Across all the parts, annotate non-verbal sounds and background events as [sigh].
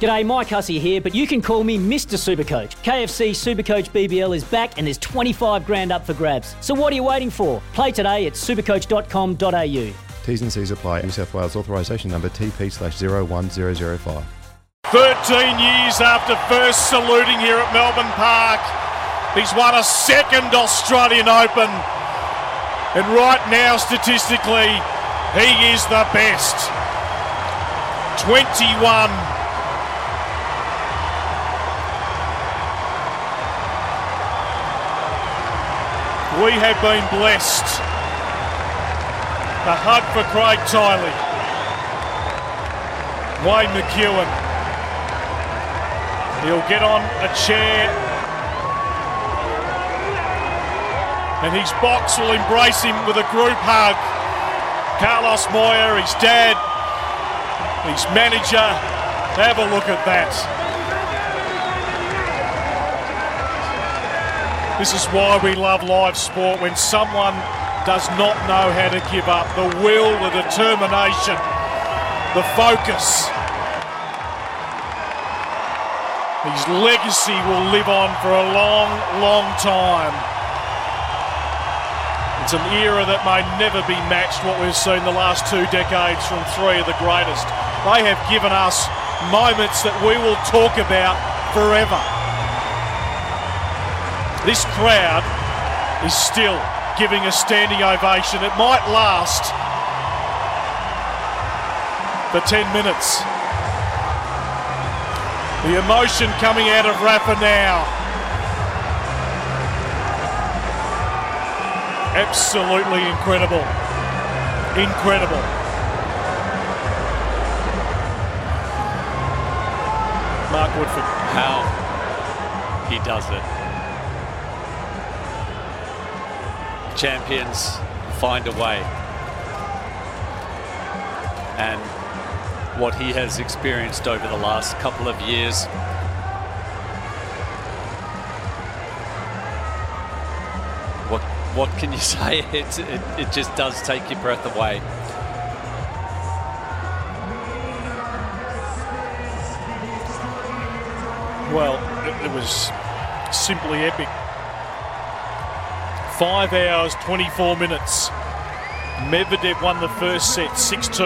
G'day, Mike Hussey here, but you can call me Mr. Supercoach. KFC Supercoach BBL is back and there's 25 grand up for grabs. So what are you waiting for? Play today at supercoach.com.au. T's and C's apply. New South Wales authorisation number TP slash 01005. 13 years after first saluting here at Melbourne Park, he's won a second Australian Open. And right now, statistically, he is the best. 21 We have been blessed. A hug for Craig Tiley. Wayne McKewen. He'll get on a chair. And his box will embrace him with a group hug. Carlos Moya, his dad, his manager. Have a look at that. This is why we love live sport when someone does not know how to give up. The will, the determination, the focus. His legacy will live on for a long, long time. It's an era that may never be matched, what we've seen the last two decades from three of the greatest. They have given us moments that we will talk about forever. This crowd is still giving a standing ovation. It might last for 10 minutes. The emotion coming out of Rafa now. Absolutely incredible. Incredible. Mark Woodforde. How he does it. Champions find a way. And what he has experienced over the last couple of years. What what can you [laughs] say? It, it, it just does take your breath away. Well, it, it was simply epic. Five hours, 24 minutes. Medvedev won the first set, 6 2.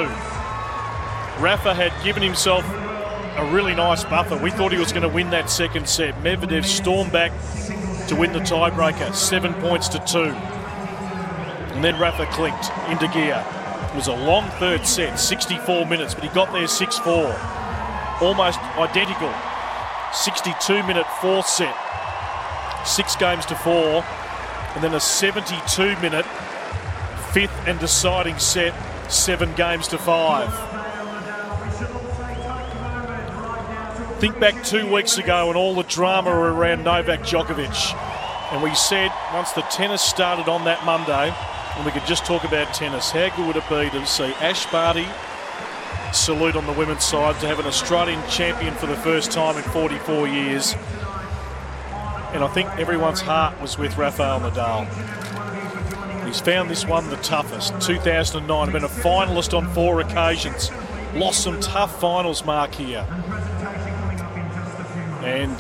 Rafa had given himself a really nice buffer. We thought he was going to win that second set. Medvedev stormed back to win the tiebreaker, seven points to two. And then Rafa clicked into gear. It was a long third set, 64 minutes, but he got there 6 4. Almost identical. 62 minute fourth set. Six games to four and then a 72 minute fifth and deciding set, seven games to five. Think back two weeks ago and all the drama around Novak Djokovic. And we said once the tennis started on that Monday, and we could just talk about tennis, how good would it be to see Ash Barty salute on the women's side to have an Australian champion for the first time in 44 years? And I think everyone's heart was with Rafael Nadal. He's found this one the toughest. 2009, been a finalist on four occasions. Lost some tough finals, Mark, here. And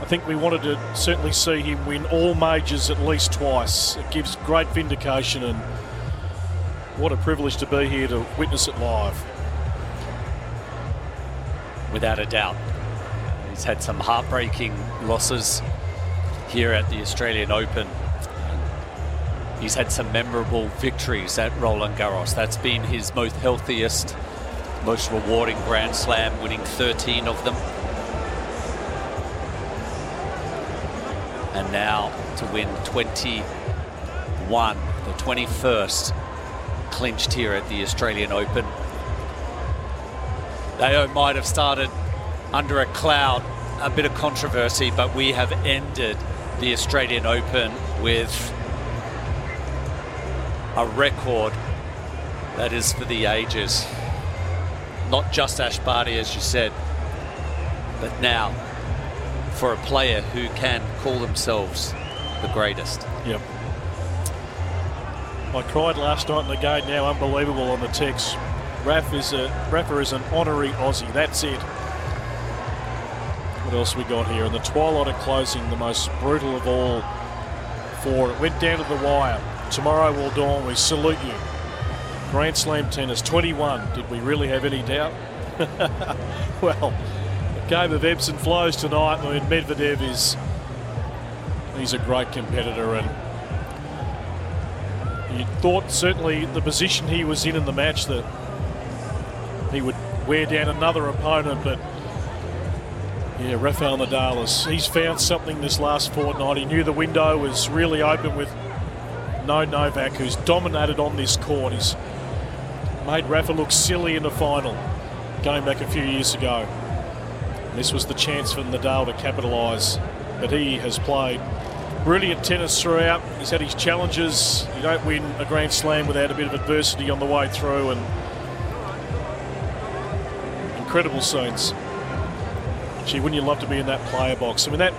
I think we wanted to certainly see him win all majors at least twice. It gives great vindication, and what a privilege to be here to witness it live. Without a doubt. He's had some heartbreaking losses here at the Australian Open. He's had some memorable victories at Roland Garros. That's been his most healthiest, most rewarding Grand Slam, winning 13 of them. And now to win 21, the 21st, clinched here at the Australian Open. They might have started under a cloud, a bit of controversy, but we have ended the Australian Open with a record that is for the ages. Not just Ash Barty, as you said, but now for a player who can call themselves the greatest. Yep. I cried last night in the game. Now unbelievable on the text. Raf is a Rafa is an honorary Aussie. That's it. What else we got here? In the twilight of closing, the most brutal of all four. It went down to the wire. Tomorrow will dawn. We salute you. Grand Slam tennis, 21. Did we really have any doubt? [laughs] well, a game of ebbs and flows tonight. I mean, Medvedev is he's a great competitor and you thought certainly the position he was in in the match that he would wear down another opponent, but yeah, Rafael Nadal has he's found something this last fortnight. He knew the window was really open with no Novak, who's dominated on this court. He's made Rafa look silly in the final, going back a few years ago. This was the chance for Nadal to capitalise, but he has played brilliant tennis throughout. He's had his challenges. You don't win a Grand Slam without a bit of adversity on the way through, and incredible scenes. Gee, wouldn't you love to be in that player box? I mean, that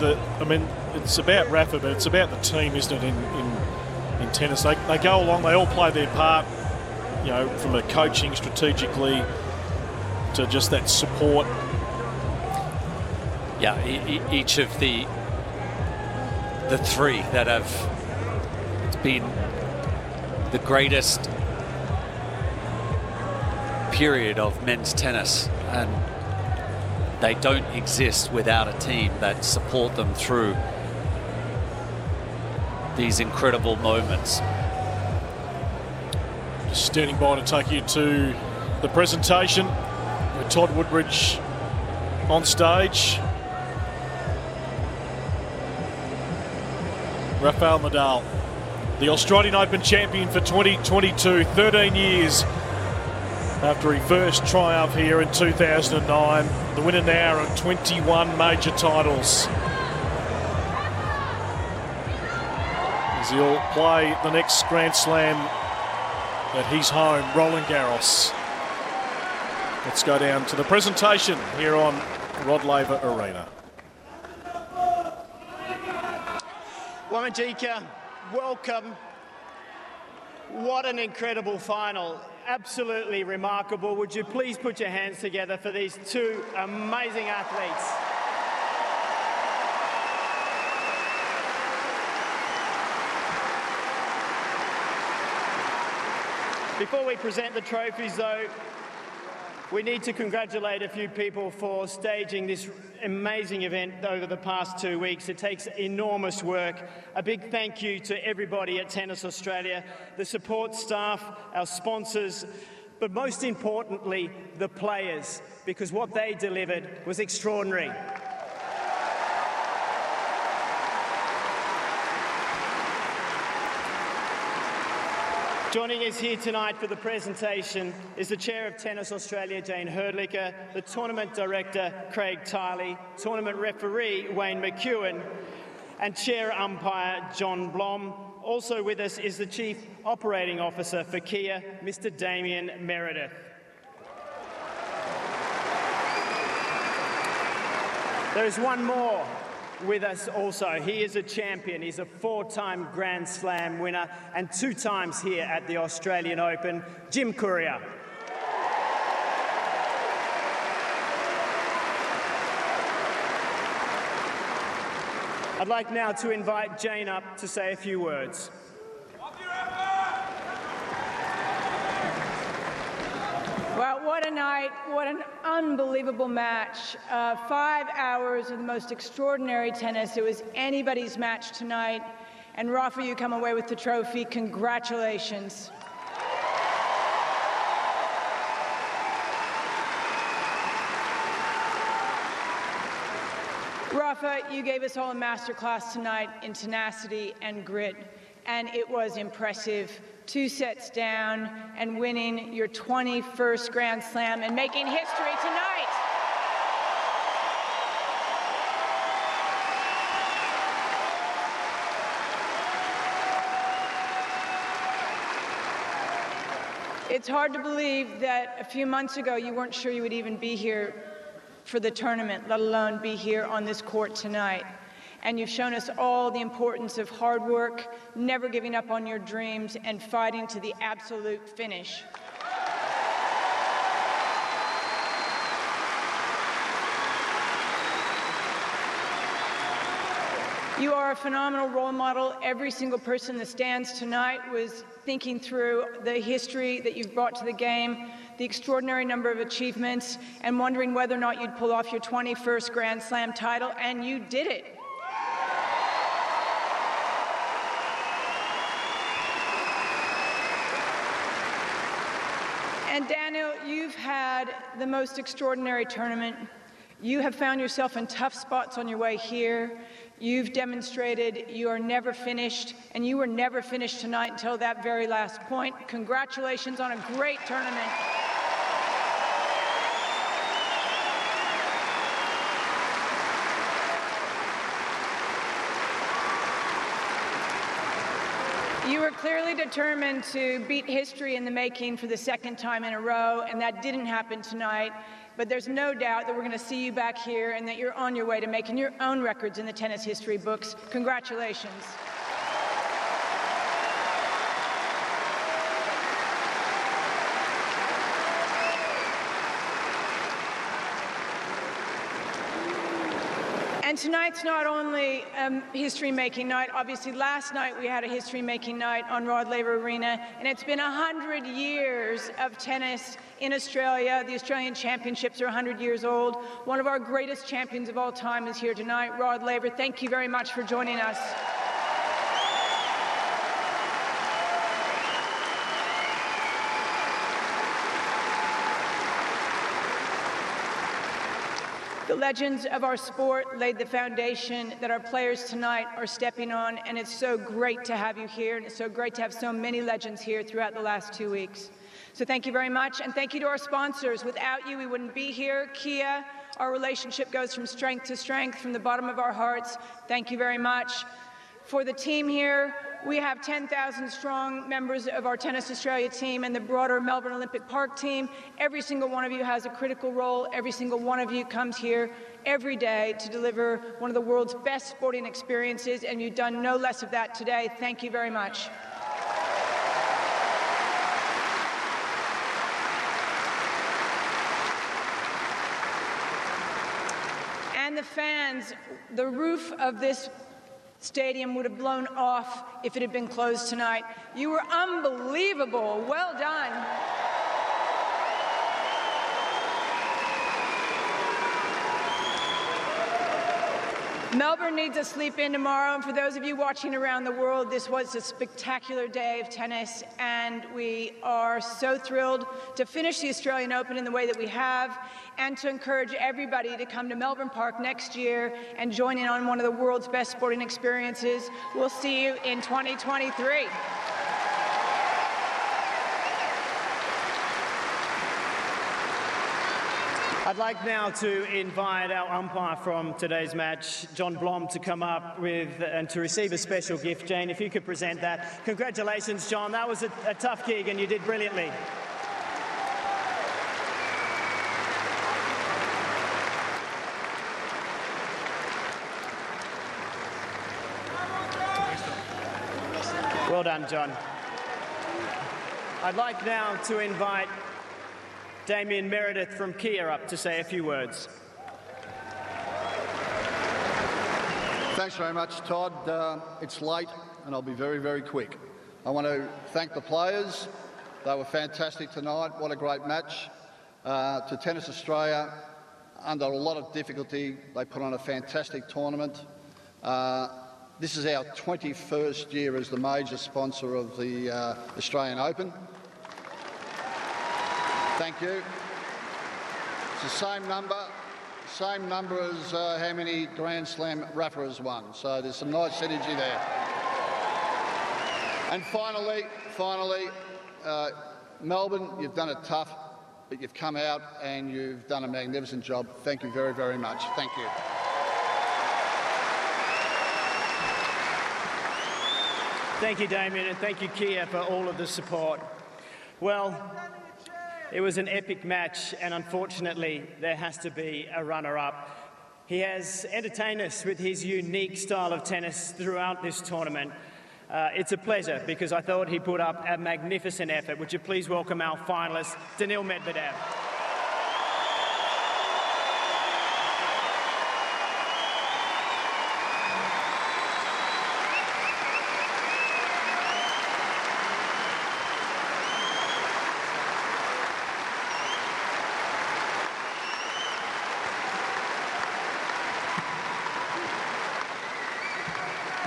the I mean, it's about Rafa, but it's about the team, isn't it? In in, in tennis, they, they go along. They all play their part. You know, from a coaching strategically to just that support. Yeah, e- each of the the three that have been the greatest period of men's tennis and they don't exist without a team that support them through these incredible moments. Just standing by to take you to the presentation with Todd Woodbridge on stage. Rafael Nadal, the Australian Open champion for 2022, 13 years after he first triumph here in 2009. The winner now of 21 major titles. As he'll play the next Grand Slam at his home, Roland Garros. Let's go down to the presentation here on Rod Laver Arena. Wamajika, welcome. What an incredible final. Absolutely remarkable. Would you please put your hands together for these two amazing athletes? Before we present the trophies, though, we need to congratulate a few people for staging this amazing event over the past two weeks. It takes enormous work. A big thank you to everybody at Tennis Australia, the support staff, our sponsors, but most importantly, the players, because what they delivered was extraordinary. Joining us here tonight for the presentation is the Chair of Tennis Australia, Jane Hrdlicka, the Tournament Director, Craig Tiley, Tournament Referee, Wayne McKewen, and Chair Umpire, John Blom. Also with us is the Chief Operating Officer for Kia, Mr Damien Meredith. There is one more with us also. He is a champion. He's a four time Grand Slam winner and two times here at the Australian Open, Jim Courier. I'd like now to invite Jane up to say a few words. Well, what a night. What an unbelievable match. Uh, five hours of the most extraordinary tennis. It was anybody's match tonight. And Rafa, you come away with the trophy. Congratulations. Rafa, you gave us all a masterclass tonight in tenacity and grit, and it was impressive two sets down, and winning your 21st Grand Slam and making history tonight. It's hard to believe that a few months ago you weren't sure you would even be here for the tournament, let alone be here on this court tonight. And you've shown us all the importance of hard work, never giving up on your dreams, and fighting to the absolute finish. You are a phenomenal role model. Every single person that stands tonight was thinking through the history that you've brought to the game, the extraordinary number of achievements, and wondering whether or not you'd pull off your 21st Grand Slam title, and you did it. And Daniel, you've had the most extraordinary tournament. You have found yourself in tough spots on your way here. You've demonstrated you are never finished, and you were never finished tonight until that very last point. Congratulations on a great tournament. You were clearly determined to beat history in the making for the second time in a row, and that didn't happen tonight. But there's no doubt that we're going to see you back here and that you're on your way to making your own records in the tennis history books. Congratulations. Tonight's not only um, history-making night. Obviously, last night we had a history-making night on Rod Laver Arena, and it's been 100 years of tennis in Australia. The Australian Championships are 100 years old. One of our greatest champions of all time is here tonight, Rod Laver. Thank you very much for joining us. The legends of our sport laid the foundation that our players tonight are stepping on, and it's so great to have you here, and it's so great to have so many legends here throughout the last two weeks. So thank you very much, and thank you to our sponsors. Without you, we wouldn't be here. Kia, our relationship goes from strength to strength, from the bottom of our hearts. Thank you very much. For the team here, we have 10,000 strong members of our Tennis Australia team and the broader Melbourne Olympic Park team. Every single one of you has a critical role. Every single one of you comes here every day to deliver one of the world's best sporting experiences, and you've done no less of that today. Thank you very much. And the fans, the roof of this stadium would have blown off if it had been closed tonight. You were unbelievable. Well done. Melbourne needs a sleep in tomorrow, and for those of you watching around the world, this was a spectacular day of tennis, and we are so thrilled to finish the Australian Open in the way that we have, and to encourage everybody to come to Melbourne Park next year and join in on one of the world's best sporting experiences. We'll see you in 2023. I'd like now to invite our umpire from today's match, John Blom, to come up with and to receive a special gift. Jane, if you could present that. Congratulations, John. That was a, a tough gig and you did brilliantly. Well done, John. I'd like now to invite Damien Meredith from Kia up to say a few words. Thanks very much, Todd. Uh, it's late and I'll be very, very quick. I want to thank the players. They were fantastic tonight. What a great match. Uh, to Tennis Australia, under a lot of difficulty, they put on a fantastic tournament. Uh, this is our 21st year as the major sponsor of the uh, Australian Open. Thank you. It's the same number, same number as uh, how many Grand Slam Rafa has won. So there's some nice synergy there. And finally, finally, uh, Melbourne, you've done it tough, but you've come out and you've done a magnificent job. Thank you very, very much. Thank you. Thank you, Damien, and thank you, Kia, for all of the support. Well, it was an epic match, and unfortunately, there has to be a runner up. He has entertained us with his unique style of tennis throughout this tournament. Uh, it's a pleasure because I thought he put up a magnificent effort. Would you please welcome our finalist, Daniil Medvedev?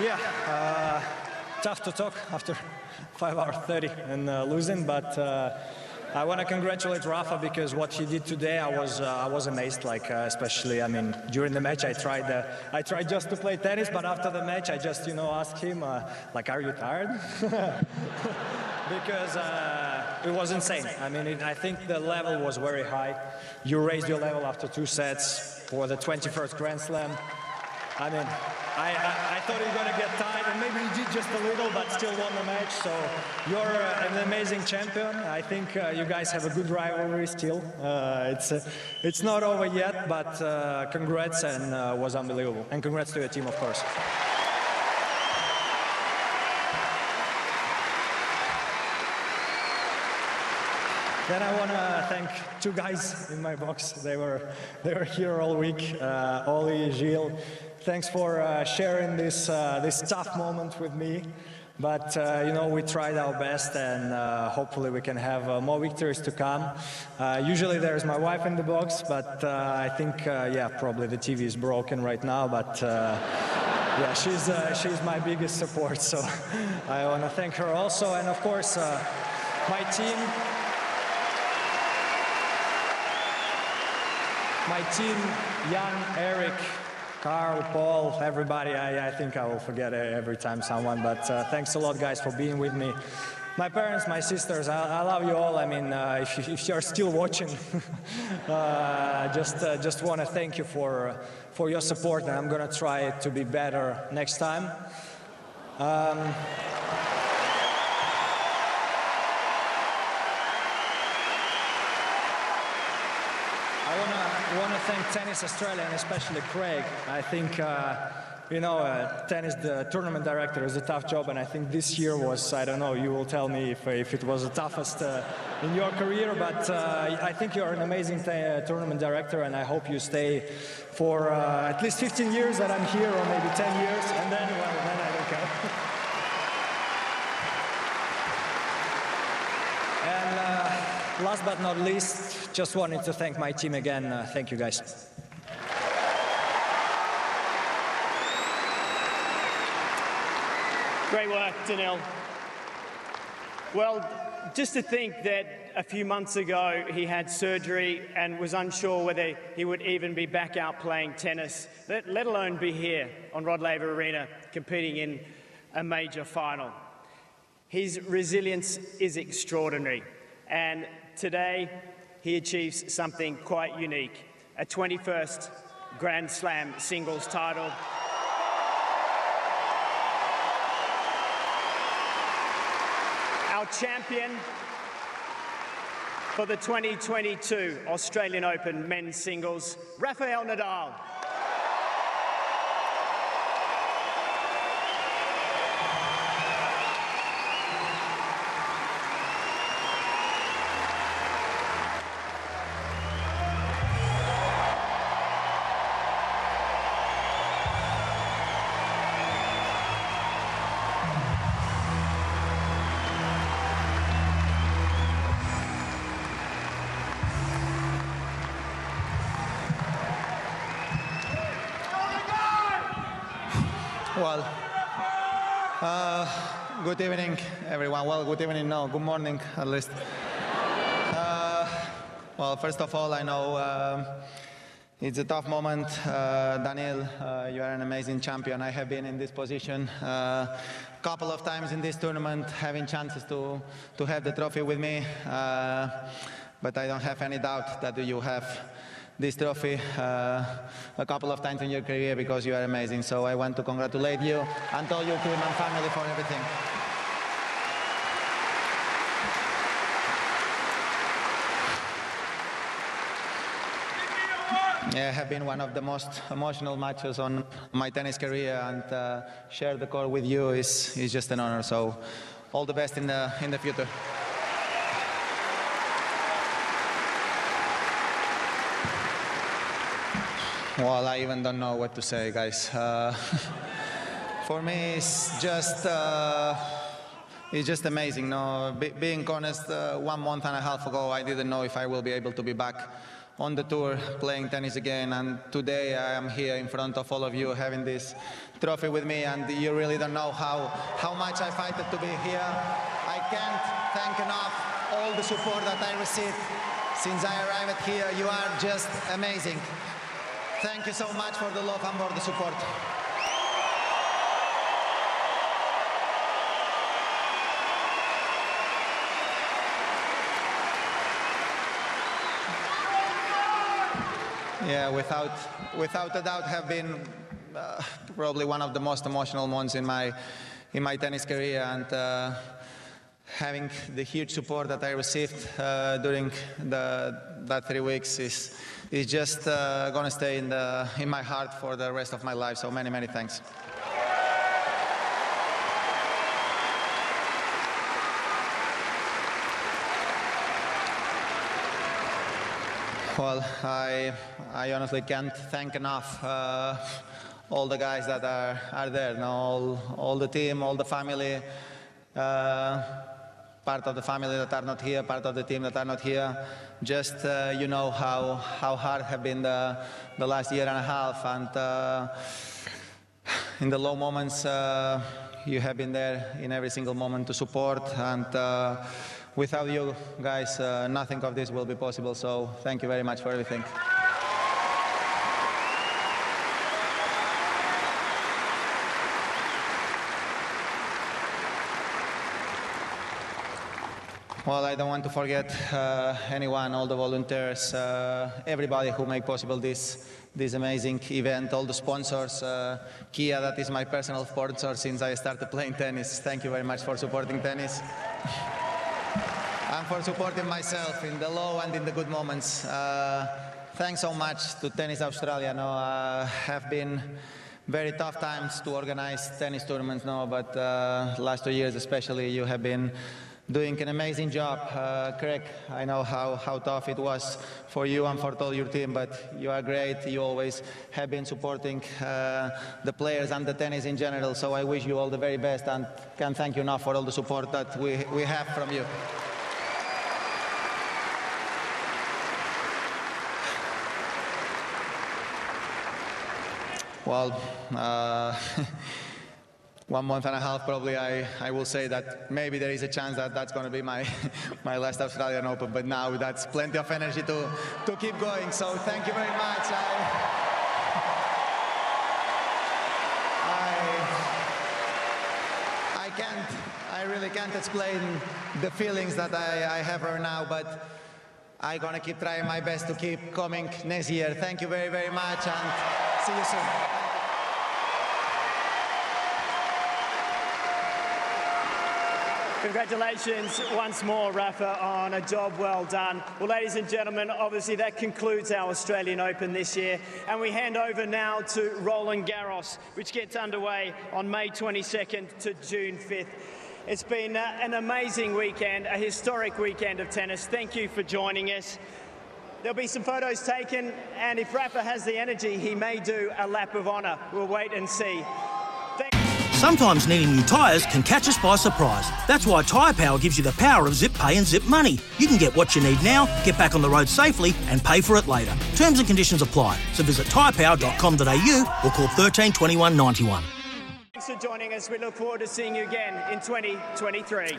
Yeah, uh, tough to talk after [laughs] 5 hours 30 and uh, losing, but uh, I want to congratulate Rafa because what he did today, I was uh, I was amazed. Like uh, especially, I mean, during the match, I tried uh, I tried just to play tennis, but after the match, I just you know asked him like, "Are you tired?" [laughs] because it was insane. I mean, it, I think the level was very high. You raised your level after two sets for the 21st Grand Slam. I mean, I, I, I, thought you were going to get tired, and maybe you did just a little, but still won the match. So you're uh, an amazing champion. I think uh, you guys have a good rivalry still. Uh, it's uh, it's not over yet, but uh, congrats and uh, was unbelievable. And congrats to your team, of course. Then I want to thank two guys in my box. They were they were here all week. Uh, Oli, Gilles, thanks for uh, sharing this, uh, this tough moment with me. But, uh, you know, we tried our best and uh, hopefully we can have uh, more victories to come. Uh, usually there's my wife in the box, but I think, yeah, probably the TV is broken right now, but yeah, she's, she's my biggest support, so [laughs] I want to thank her also. And of course, my team, my team, Jan, Eric, Carl, Paul, everybody. I, I, think I will forget every time someone, but uh, thanks a lot, guys, for being with me. My parents, my sisters, I, I love you all. I mean, uh, if, if, you're still watching, [laughs] uh, just uh, just want to thank you for for your support, and I'm gonna try to be better next time. Um, thank Tennis Australia and especially Craig. I think, uh, you know, uh, tennis, the tournament director is a tough job, and I think this year was, I don't know, you will tell me if, if it was the toughest uh, in your career, but uh, I think you're an amazing uh, tournament director, and I hope you stay for uh, at least 15 years that I'm here, or maybe 10 years, and then, well, then I don't care. and last but not least, just wanted to thank my team again. Uh, thank you, guys. Great work, Daniil. Well, just to think that a few months ago he had surgery and was unsure whether he would even be back out playing tennis, let, let alone be here on Rod Laver Arena competing in a major final. His resilience is extraordinary, and today he achieves something quite unique a 21st Grand Slam singles title. Our champion for the 2022 Australian Open men's singles, Rafael Nadal. Well, uh, good evening, everyone. Well, good evening, no, good morning at least. Uh, well, first of all, I know um, it's a tough moment. Uh, Daniil, uh, you are an amazing champion. I have been in this position a uh, couple of times in this tournament, having chances to, to have the trophy with me. But I don't have any doubt that you have this trophy uh, a couple of times in your career because you are amazing. So I want to congratulate you and all your team and family for everything. Yeah, have been one of the most emotional matches on my tennis career, and uh, share the court with you is, is just an honor. So, all the best in the in the future. Well, I even don't know what to say, guys. Uh, [laughs] for me, it's just uh, it's just amazing. No, Be- being honest, uh, one month and a half ago, I didn't know if I will be able to be back on the tour playing tennis again. And today, I am here in front of all of you, having this trophy with me. And you really don't know how how much I fight to be here. I can't thank enough all the support that I received since I arrived here. You are just amazing. Thank you so much for the love and for the support. Yeah, without, without a doubt, have been uh, probably one of the most emotional months in my, in my tennis career, and uh, having the huge support that I received uh, during the, that three weeks is, is just uh, going to stay in, the, in my heart for the rest of my life. So many, many thanks. Well, I, I honestly can't thank enough uh, all the guys that are, are there, all, all the team, all the family, uh, part of the family that are not here, part of the team that are not here. Just uh, you know how, how hard have been the, the last year and a half, and uh, in the low moments, uh, you have been there in every single moment to support and uh, without you guys, uh, nothing of this will be possible. So thank you very much for everything. Well, I don't want to forget uh, anyone, all the volunteers, uh, everybody who make possible this this amazing event, all the sponsors, uh, Kia, that is my personal sponsor since I started playing tennis. Thank you very much for supporting tennis. and for supporting myself in the low and in the good moments. Uh, thanks so much to Tennis Australia. No, uh, have been very tough times to organize tennis tournaments no, but uh, last two years especially you have been doing an amazing job. Uh, Craig, I know how, how tough it was for you and for all your team, but you are great. You always have been supporting uh, the players and the tennis in general, so I wish you all the very best and can thank you enough for all the support that we, we have from you. Well, uh, [laughs] one month and a half probably I, I will say that maybe there is a chance that that's going to be my, [laughs] my last Australian Open, but now that's plenty of energy to, to keep going. So thank you very much. I, I, I can't, I really can't explain the feelings that I, I have right now, but I'm going to keep trying my best to keep coming next year. Thank you very, very much and see you soon. Congratulations once more, Rafa, on a job well done. Well, ladies and gentlemen, obviously that concludes our Australian Open this year. And we hand over now to Roland Garros, which gets underway on May 22nd to June 5th. It's been uh, an amazing weekend, a historic weekend of tennis. Thank you for joining us. There'll be some photos taken, and if Rafa has the energy, he may do a lap of honour. We'll wait and see. Sometimes needing new tyres can catch us by surprise. That's why Tyre Power gives you the power of zip pay and zip money. You can get what you need now, get back on the road safely, and pay for it later. Terms and conditions apply. So visit tyrepower.com.au or call 13 21 91. Thanks for joining us. We look forward to seeing you again in 2023.